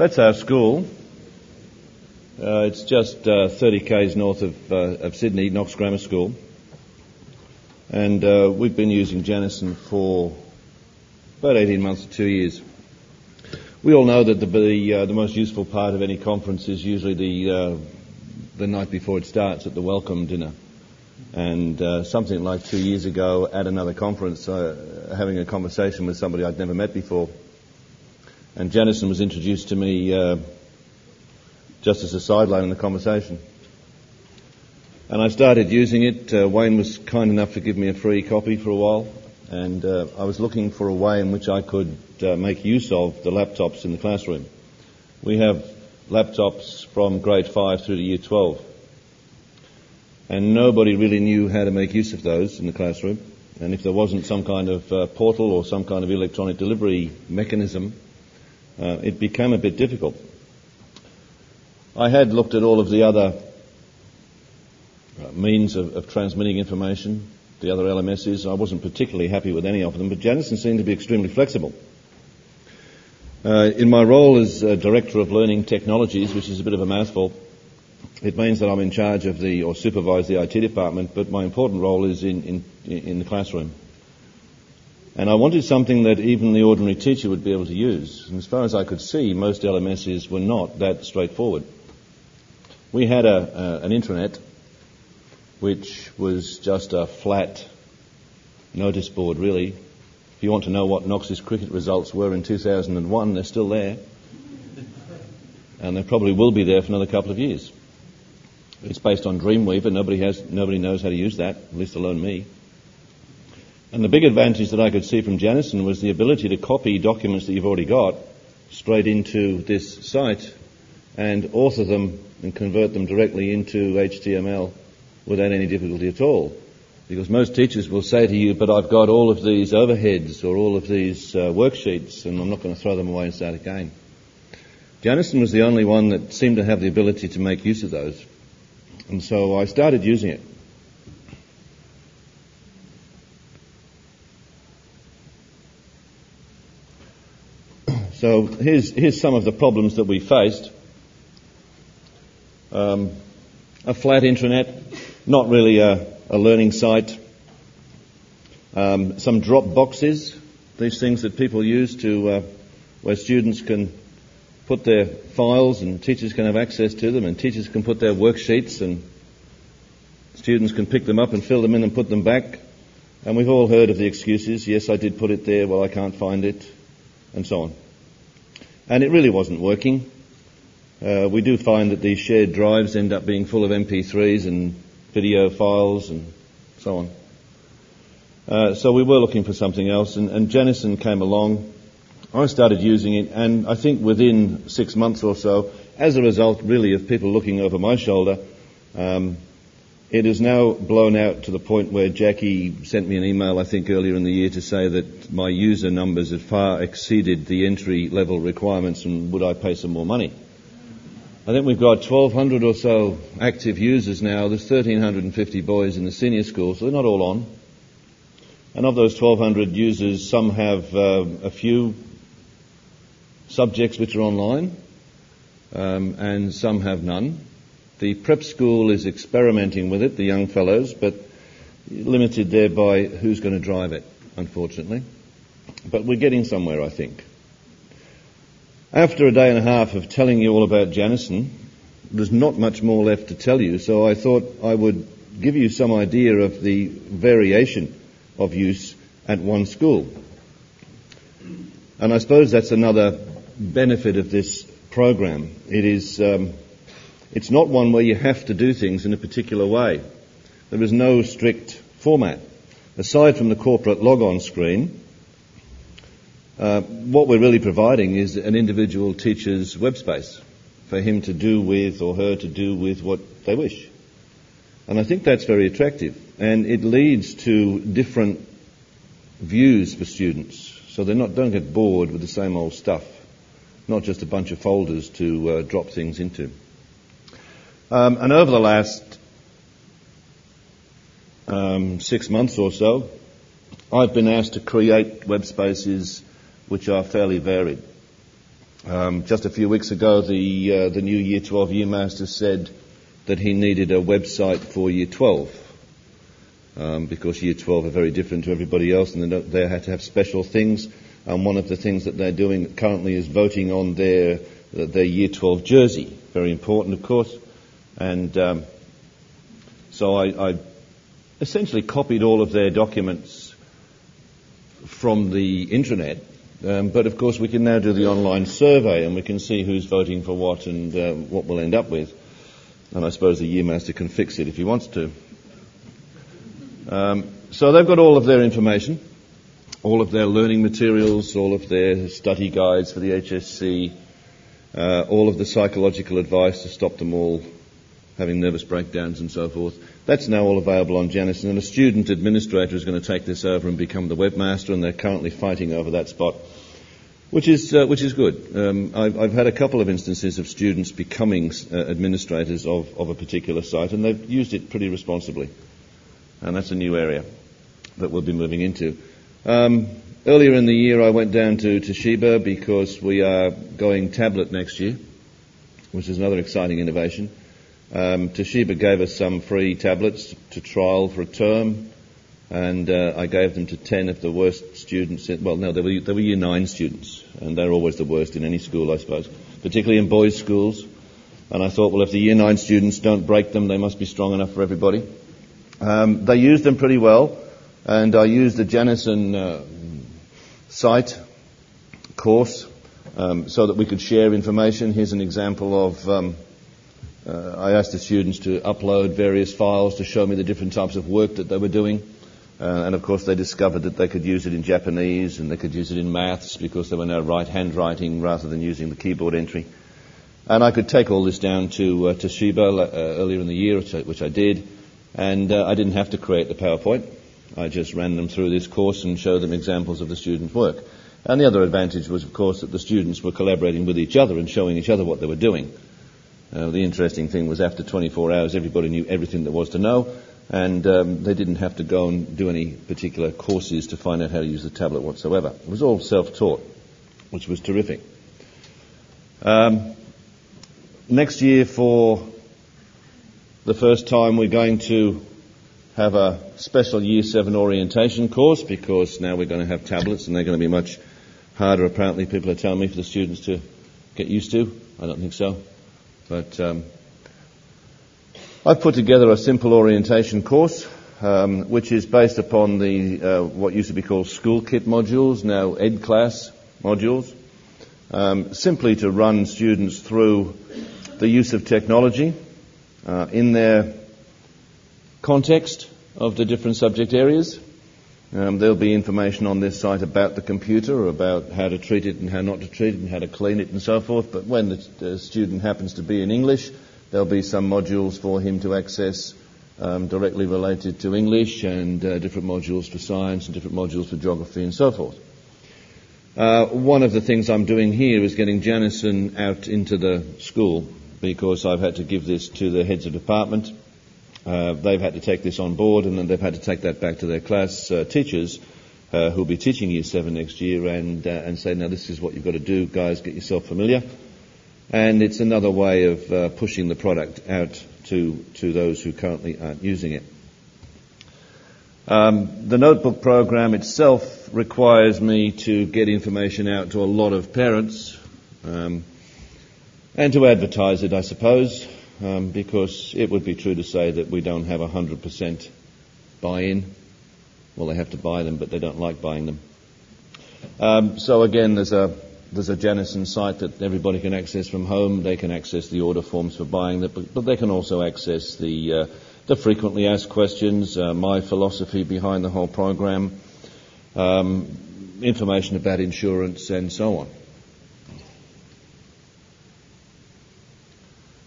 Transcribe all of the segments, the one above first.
That's our school. Uh, it's just uh, 30 k's north of, uh, of Sydney, Knox Grammar School. And uh, we've been using Janison for about 18 months to two years. We all know that the, the, uh, the most useful part of any conference is usually the, uh, the night before it starts at the welcome dinner. And something like two years ago at another conference, having a conversation with somebody I'd never met before. And Janison was introduced to me uh, just as a sideline in the conversation. And I started using it. Uh, Wayne was kind enough to give me a free copy for a while. And uh, I was looking for a way in which I could uh, make use of the laptops in the classroom. We have laptops from grade 5 through to year 12 and nobody really knew how to make use of those in the classroom. And if there wasn't some kind of uh, portal or some kind of electronic delivery mechanism, uh, it became a bit difficult. I had looked at all of the other uh, means of, of, transmitting information, the other LMSs. I wasn't particularly happy with any of them, but Janison seemed to be extremely flexible. Uh, in my role as Director of Learning Technologies, which is a bit of a mouthful, it means that I'm in charge of the, or supervise the IT department, but my important role is in, in, in the classroom. And I wanted something that even the ordinary teacher would be able to use. And as far as I could see, most LMSs were not that straightforward. We had a, an intranet which was just a flat notice board, really. If you want to know what Knox's cricket results were in 2001, they're still there. And they probably will be there for another couple of years. It's based on Dreamweaver. Nobody has, nobody knows how to use that, at least alone me. And the big advantage that I could see from Janison was the ability to copy documents that you've already got straight into this site and author them and convert them directly into HTML without any difficulty at all. Because most teachers will say to you, but I've got all of these overheads or all of these uh, worksheets and I'm not going to throw them away and start again. Janison was the only one that seemed to have the ability to make use of those. And so I started using it. So here's, here's some of the problems that we faced. Um, a flat intranet, not really a, a learning site. Um, some drop boxes, these things that people use to, uh, where students can put their files and teachers can have access to them and teachers can put their worksheets and students can pick them up and fill them in and put them back. And we've all heard of the excuses. Yes, I did put it there. Well, I can't find it. And so on. And it really wasn't working. Uh, we do find that these shared drives end up being full of MP3s and video files and so on. Uh, so we were looking for something else, and, and Janison came along I started using it, and I think within six months or so, as a result really of people looking over my shoulder, um, it is now blown out to the point where Jackie sent me an email, I think earlier in the year, to say that my user numbers had far exceeded the entry level requirements and would I pay some more money. I think we've got 1,200 or so active users now. There's 1,350 boys in the senior school, so they're not all on. And of those 1,200 users, some have uh, a few subjects which are online, um, and some have none. The prep school is experimenting with it, the young fellows, but limited there by who's going to drive it, unfortunately. But we're getting somewhere, I think. After a day and a half of telling you all about Janison, there's not much more left to tell you, so I thought I would give you some idea of the variation of use at one school. And I suppose that's another benefit of this program. It is, um, it's not one where you have to do things in a particular way. There is no strict format. Aside from the corporate log-on screen, uh, what we're really providing is an individual teacher's web space for him to do with or her to do with what they wish. And I think that's very attractive. And it leads to different views for students. So they don't get bored with the same old stuff not just a bunch of folders to uh, drop things into. Um, and over the last um, six months or so, I've been asked to create web spaces which are fairly varied. Um, just a few weeks ago, the, uh, the new Year 12 Year Master said that he needed a website for Year 12 um, because Year 12 are very different to everybody else and they, they had to have special things. And one of the things that they're doing currently is voting on their, their Year 12 jersey. Very important, of course. And um, so I, I essentially copied all of their documents from the intranet. Um, but of course, we can now do the online survey and we can see who's voting for what and uh, what we'll end up with. And I suppose the yearmaster can fix it if he wants to. Um, so they've got all of their information, all of their learning materials, all of their study guides for the HSC, uh, all of the psychological advice to stop them all having nervous breakdowns and so forth. That's now all available on Janison, and a student administrator is going to take this over and become the webmaster, and they're currently fighting over that spot, which is uh, which is good. Um, I've, I've, had a couple of instances of students becoming uh, administrators of, of a particular site, and they've used it pretty responsibly, and that's a new area that we'll be moving into. Um, earlier in the year, I went down to Toshiba because we are going tablet next year, which is another exciting innovation. Um, Toshiba gave us some free tablets to trial for a term, and uh, I gave them to 10 of the worst students. In, well, no, they were, they were year 9 students, and they're always the worst in any school, I suppose, particularly in boys' schools. And I thought, well, if the year 9 students don't break them, they must be strong enough for everybody. Um, they used them pretty well, and I used the Janison uh, site course um, so that we could share information. Here's an example of. Uh, I asked the students to upload various files to show me the different types of work that they were doing. Uh, and of course, they discovered that they could use it in Japanese and they could use it in maths because they were now right handwriting rather than using the keyboard entry. And I could take all this down to uh, Toshiba uh, earlier in the year, which I, which I did, and uh, I didn't have to create the PowerPoint. I just ran them through this course and showed them examples of the students' work. And the other advantage was, of course, that the students were collaborating with each other and showing each other what they were doing. Uh, the interesting thing was after 24 hours, everybody knew everything there was to know, and um, they didn't have to go and do any particular courses to find out how to use the tablet whatsoever. It was all self-taught, which was terrific. Um, next year, for the first time, we're going to have a special Year 7 orientation course because now we're going to have tablets and they're going to be much harder, apparently, people are telling me, for the students to get used to. I don't think so. But um, I've put together a simple orientation course, um, which is based upon the uh, what used to be called school kit modules, now ed class modules, um, simply to run students through the use of technology uh, in their context of the different subject areas. Um, there'll be information on this site about the computer, about how to treat it and how not to treat it and how to clean it and so forth. But when the, student happens to be in English, there'll be some modules for him to access um, directly related to English and uh, different modules for science and different modules for geography and so forth. Uh, one of the things I'm doing here is getting Janison out into the school because I've had to give this to the heads of department uh, they've had to take this on board and then they've had to take that back to their class uh, teachers uh, who'll be teaching Year 7 next year and, uh, and say, now this is what you've got to do, guys, get yourself familiar. And it's another way of uh, pushing the product out to, to those who currently aren't using it. Um, the notebook program itself requires me to get information out to a lot of parents um, and to advertise it, I suppose um, because it would be true to say that we don't have 100% buy-in. Well, they have to buy them, but they don't like buying them. Um, so again, there's a there's a Janison site that everybody can access from home. They can access the order forms for buying them, but, but they can also access the uh, the frequently asked questions, uh, my philosophy behind the whole program, um, information about insurance, and so on.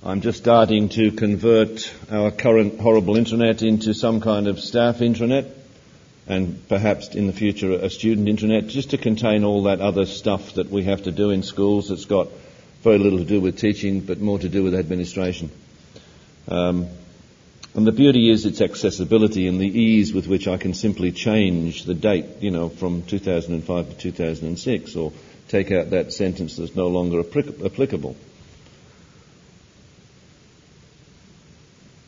I'm just starting to convert our current horrible intranet into some kind of staff intranet and perhaps in the future a student intranet just to contain all that other stuff that we have to do in schools that's got very little to do with teaching but more to do with administration. Um, and the beauty is its accessibility and the ease with which I can simply change the date, you know, from 2005 to 2006 or take out that sentence that's no longer applicable.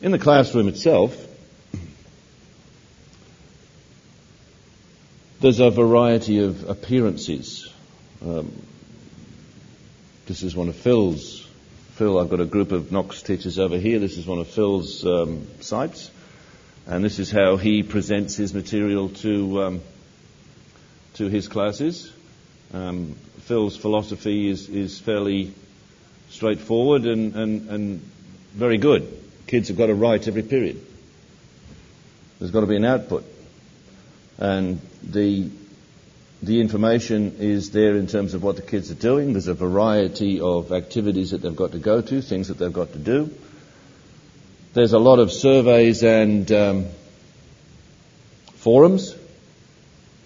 In the classroom itself, there's a variety of appearances. Um, this is one of Phil's. Phil, I've got a group of Knox teachers over here. This is one of Phil's um, sites. And this is how he presents his material to, um, to his classes. Um, Phil's philosophy is, is fairly straightforward and, and, and very good. Kids have got to write every period. There's got to be an output. And the, the information is there in terms of what the kids are doing. There's a variety of activities that they've got to go to, things that they've got to do. There's a lot of surveys and um, forums.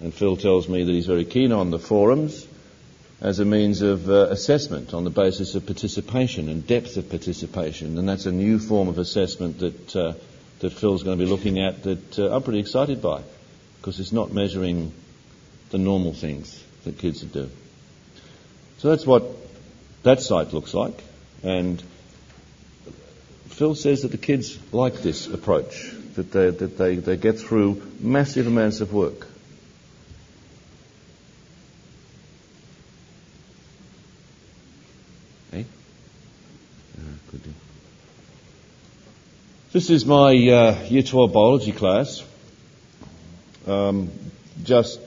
And Phil tells me that he's very keen on the forums as a means of uh, assessment on the basis of participation and depth of participation. And that's a new form of assessment that, uh, that Phil's going to be looking at that uh, I'm pretty excited by because it's not measuring the normal things that kids do. So that's what that site looks like. And Phil says that the kids like this approach, that they, that they, they get through massive amounts of work This is my uh, Year 12 biology class. Um, just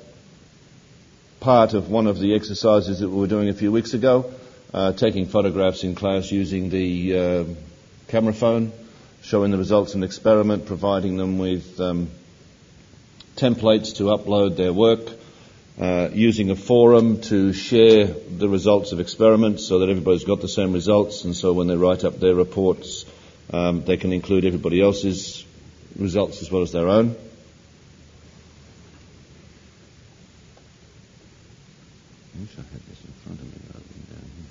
part of one of the exercises that we were doing a few weeks ago, uh, taking photographs in class using the uh, camera phone, showing the results of an experiment, providing them with um, templates to upload their work, uh, using a forum to share the results of experiments so that everybody's got the same results, and so when they write up their reports, um, they can include everybody else's results as well as their own. I wish I had this in front of me rather than down here.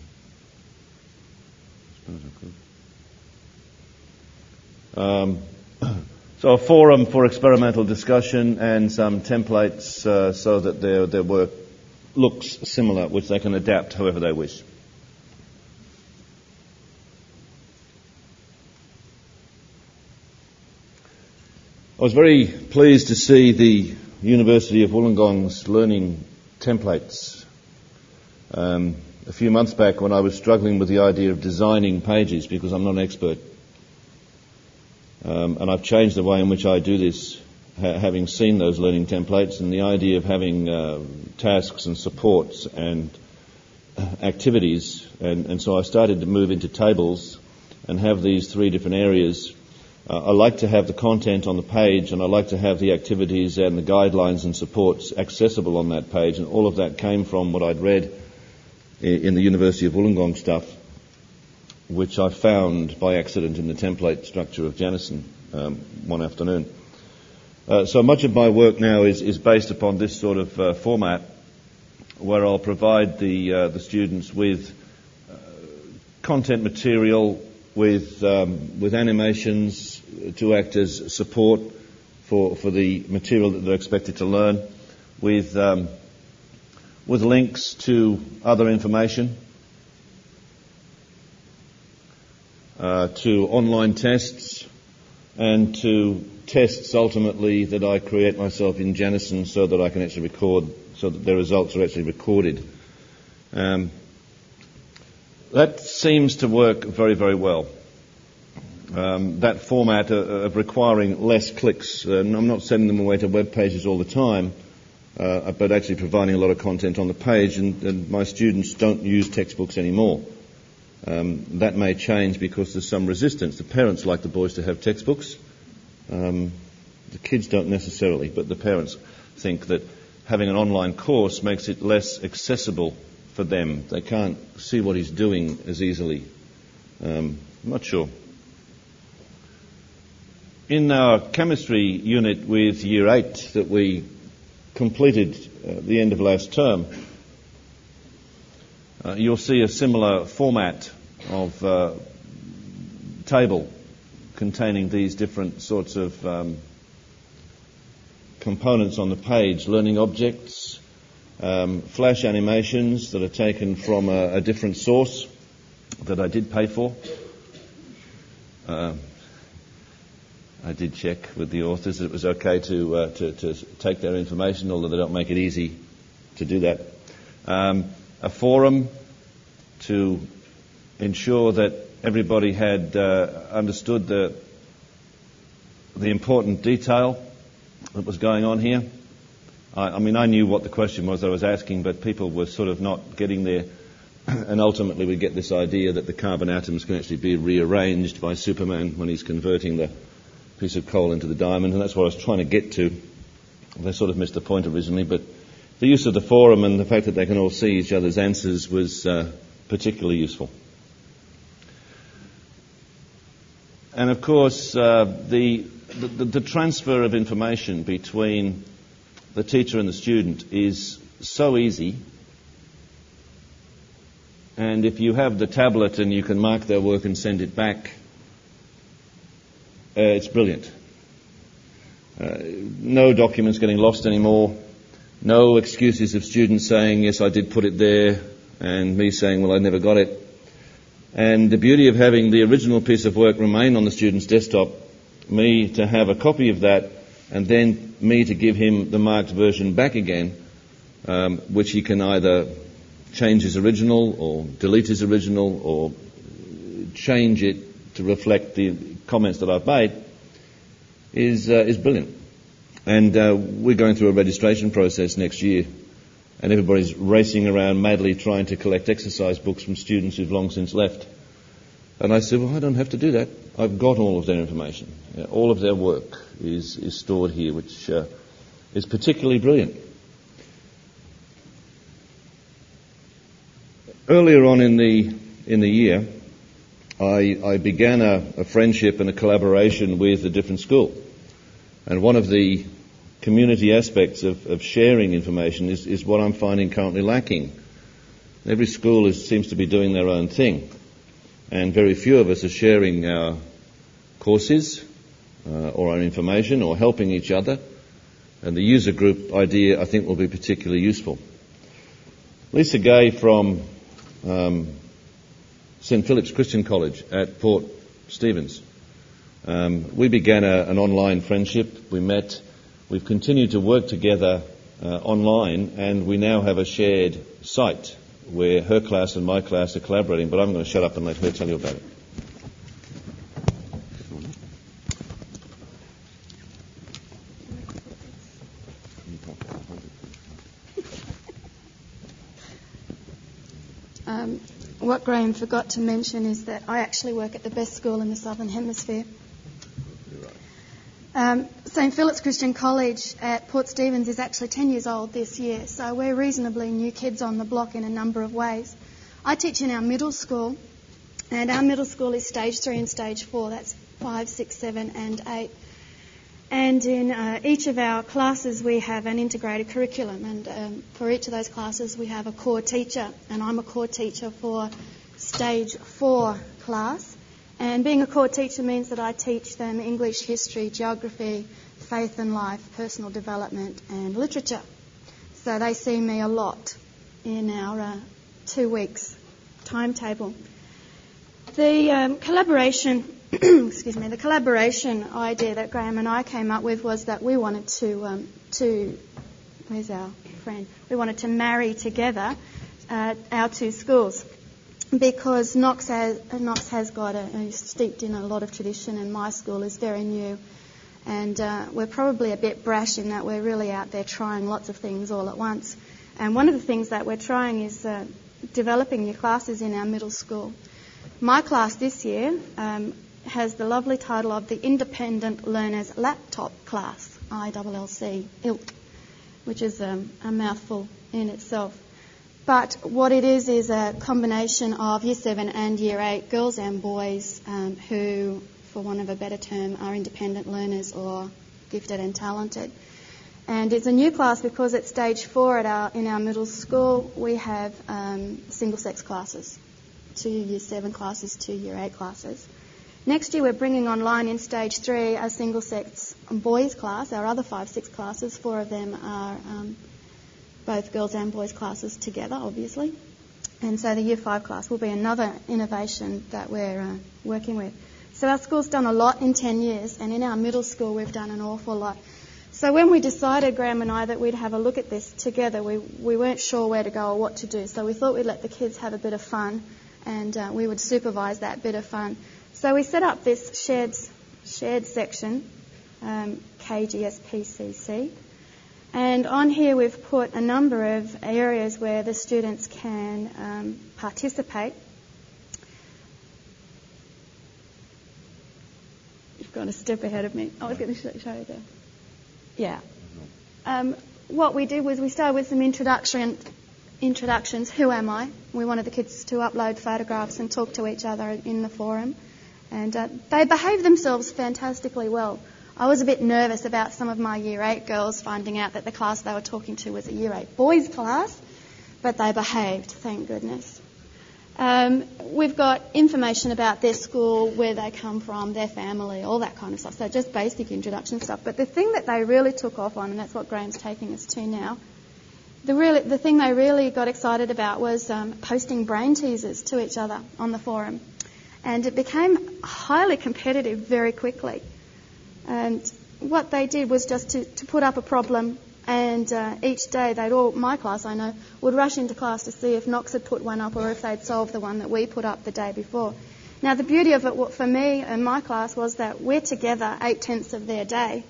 I suppose I could. Um, so a forum for experimental discussion and some templates uh, so that their, their work looks similar, which they can adapt however they wish. I was very pleased to see the University of Wollongong's learning templates. Um, a few months back when I was struggling with the idea of designing pages because I'm not an expert. Um, and I've changed the way in which I do this, ha- having seen those learning templates and the idea of having uh, tasks and supports and uh, activities. And, and so I started to move into tables and have these three different areas. Uh, I like to have the content on the page and I like to have the activities and the guidelines and supports accessible on that page. And all of that came from what I'd read in the University of Wollongong stuff which I found by accident in the template structure of Janison um, one afternoon. Uh, so much of my work now is, is based upon this sort of uh, format where I'll provide the, uh, the students with uh, content material with, um, with animations to act as support for, for the material that they're expected to learn, with, um, with links to other information, uh, to online tests, and to tests ultimately that I create myself in Janison so that I can actually record, so that the results are actually recorded. Um, that seems to work very, very well. Um, that format of requiring less clicks. Uh, I'm not sending them away to web pages all the time, uh, but actually providing a lot of content on the page, and, and my students don't use textbooks anymore. Um, that may change because there's some resistance. The parents like the boys to have textbooks. Um, the kids don't necessarily, but the parents think that having an online course makes it less accessible for them. They can't see what he's doing as easily. Um, I'm not sure. In our chemistry unit with year 8 that we completed at the end of last term, uh, you'll see a similar format of uh, table containing these different sorts of um, components on the page learning objects, um, flash animations that are taken from a, a, different source that I did pay for. Uh, I did check with the authors that it was okay to, uh, to, to, take their information, although they don't make it easy to do that. Um, a forum to ensure that everybody had uh, understood the, the important detail that was going on here. I, I mean, I knew what the question was I was asking, but people were sort of not getting there. and ultimately, we get this idea that the carbon atoms can actually be rearranged by Superman when he's converting the piece of coal into the diamond, and that's what I was trying to get to. They sort of missed the point originally, but the use of the forum and the fact that they can all see each other's answers was uh, particularly useful. And of course, uh, the, the, the transfer of information between the teacher and the student is so easy. And if you have the tablet and you can mark their work and send it back, uh, it's brilliant. Uh, no documents getting lost anymore. No excuses of students saying, yes, I did put it there, and me saying, well, I never got it. And the beauty of having the original piece of work remain on the student's desktop, me to have a copy of that, and then me to give him the marked version back again, um, which he can either change his original or delete his original or change it to reflect the comments that I've made is, uh, is brilliant. And uh, we're going through a registration process next year, and everybody's racing around madly trying to collect exercise books from students who've long since left. And I said, well, I don't have to do that. I've got all of their information. Yeah, all of their work is, is stored here, which uh, is particularly brilliant. Earlier on in the, in the year, I, I began a, a, friendship and a collaboration with a different school. And one of the community aspects of, of sharing information is, is, what I'm finding currently lacking. Every school is, seems to be doing their own thing. And very few of us are sharing our courses uh, or our information or helping each other. And the user group idea, I think, will be particularly useful. Lisa-Gaye from um, St Philip's Christian College at Port Stephens. Um, we began a, an online friendship. We met. We've continued to work together uh, online, and we now have a shared site where her class and my class are collaborating. But I'm going to shut up and let her tell you about it. what Graham forgot to mention is that I actually work at the best school in the Southern Hemisphere. Um, St Philip's Christian College at Port Stephens is actually 10 years old this year, so we're reasonably new kids on the block in a number of ways. I teach in our middle school, and our middle school is stage three and stage four. That's five, six, seven, and eight. And in uh, each of our classes, we have an integrated curriculum, and um, for each of those classes, we have a core teacher, and I'm a core teacher for stage four class. And being a core teacher means that I teach them English, history, geography, faith and life, personal development, and literature. So they see me a lot in our uh, two weeks timetable. The um, collaboration excuse me, the collaboration idea that Graham and I came up with was that we wanted to, um, to where's our friend? We wanted to marry together uh, our two schools because Knox has, Knox has got a, steeped in a lot of tradition, and my school is very new. And uh, we're probably a bit brash in that we're really out there trying lots of things all at once. And one of the things that we're trying is uh, developing new classes in our middle school. My class this year, um, has the lovely title of the Independent Learners Laptop Class, ILLC, ILT, which is um, a mouthful in itself. But what it is is a combination of Year 7 and Year 8 girls and boys um, who, for want of a better term, are independent learners or gifted and talented. And it's a new class because at stage four at our, in our middle school, we have um, single sex classes, two Year 7 classes, two Year 8 classes. Next year, we're bringing online in stage three a single sex boys class, our other five, six classes. Four of them are um, both girls and boys classes together, obviously. And so the Year 5 class will be another innovation that we're uh, working with. So our school's done a lot in 10 years, and in our middle school we've done an awful lot. So when we decided, Graham and I, that we'd have a look at this together, we, we weren't sure where to go or what to do. So we thought we'd let the kids have a bit of fun, and uh, we would supervise that bit of fun. So we set up this shared, shared section, um, KGSPCC, and on here we've put a number of areas where the students can um, participate. You've gone a step ahead of me. I was going to show you there. Yeah. Um, what we did was we started with some introduction, introductions. Who am I? We wanted the kids to upload photographs and talk to each other in the forum. And uh, they behaved themselves fantastically well. I was a bit nervous about some of my Year 8 girls finding out that the class they were talking to was a Year 8 boys class, but they behaved, thank goodness. Um, we've got information about their school, where they come from, their family, all that kind of stuff. So just basic introduction stuff. But the thing that they really took off on, and that's what Graham's taking us to now, the, really, the thing they really got excited about was um, posting brain teasers to each other on the forum. And it became highly competitive very quickly. And what they did was just to, to put up a problem and uh, each day, they'd all, my class I know, would rush into class to see if Knox had put one up or if they'd solved the one that we put up the day before. Now, the beauty of it for me and my class was that we're together eight tenths of their day,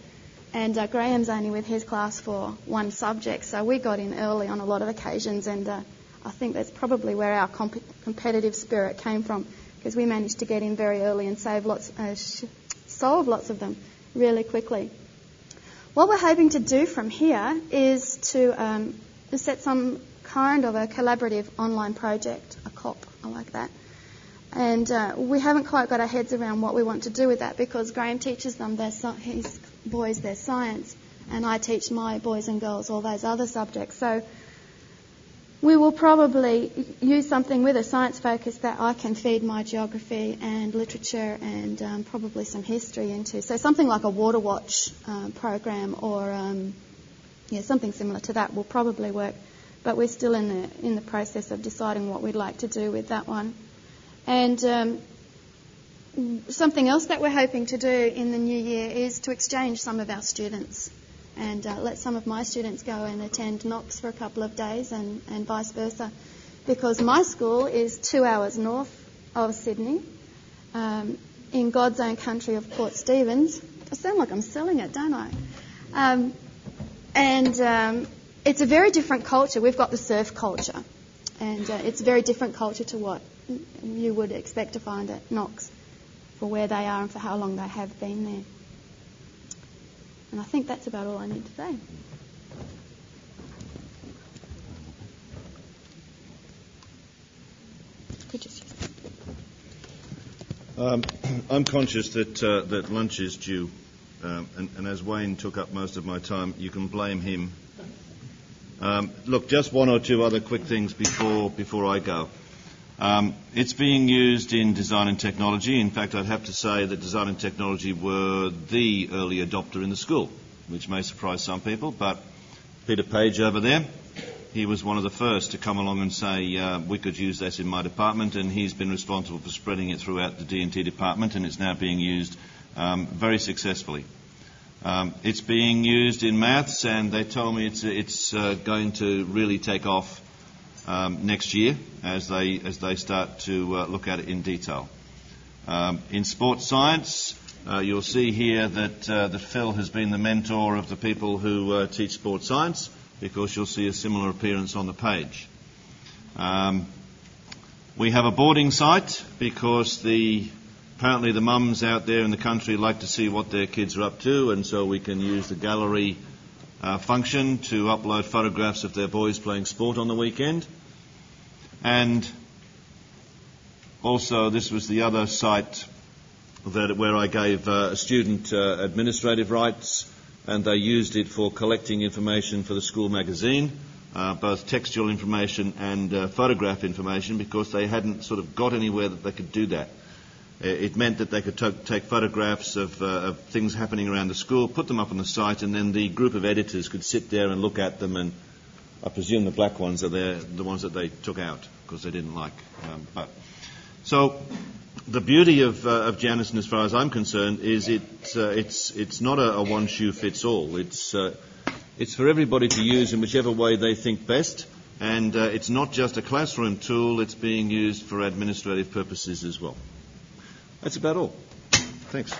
and uh, Graham's only with his class for one subject, so we got in early on a lot of occasions, and uh, I think that's probably where our comp- competitive spirit came from, because we managed to get in very early and save lots, uh, sh- solve lots of them really quickly. What we're hoping to do from here is to um, set some kind of a collaborative online project, a COP, I like that. And uh, we haven't quite got our heads around what we want to do with that because Graham teaches them their his boys their science, and I teach my boys and girls all those other subjects. So we will probably use something with a science focus that I can feed my geography and literature and um, probably some history into. So something like a Water Watch uh, program or um, yeah, something similar to that will probably work. But we're still in the in the process of deciding what we'd like to do with that one. And um, something else that we're hoping to do in the new year is to exchange some of our students and uh, let some of my students go and attend Knox for a couple of days and, and vice versa. Because my school is two hours north of Sydney, um, in God's own country of Port Stephens. I sound like I'm selling it, don't I? Um, and um, it's a very different culture. We've got the surf culture, and uh, it's a very different culture to what you would expect to find at Knox for where they are and for how long they have been there. And I think that's about all I need to say. Um, I'm conscious that uh, that lunch is due, um, and, and, as Wayne took up most of my time, you can blame him. Um, look, just one or two other quick things before before I go. Um, it's being used in design and technology. In fact, I'd have to say that design and technology were the early adopter in the school, which may surprise some people. But Peter Page over there, he was one of the first to come along and say uh, we could use this in my department, and he's been responsible for spreading it throughout the D&T department, and it's now being used um, very successfully. Um, it's being used in maths, and they told me it's, it's uh, going to really take off um, next year as they as they start to uh, look at it in detail. Um, in sports science, uh, you'll see here that uh, that Phil has been the mentor of the people who uh, teach sports science because you'll see a similar appearance on the page. Um, we have a boarding site because the apparently the mums out there in the country like to see what their kids are up to, and so we can use the gallery uh, function to upload photographs of their boys playing sport on the weekend. And also, this was the other site that, where I gave uh, a student uh, administrative rights, and they used it for collecting information for the school magazine, uh, both textual information and uh, photograph information, because they hadn't sort of got anywhere that they could do that. It meant that they could t- take photographs of, uh, of, things happening around the school, put them up on the site, and then the group of editors could sit there and look at them and I presume the black ones are there, the ones that they took out because they didn't like. Um, but so the beauty of, uh, of Janison, as far as I'm concerned, is it, uh, it's, it's not a, a, one shoe fits all. It's, uh, it's for everybody to use in whichever way they think best. And uh, it's not just a classroom tool, it's being used for administrative purposes as well. That's about all. Thanks.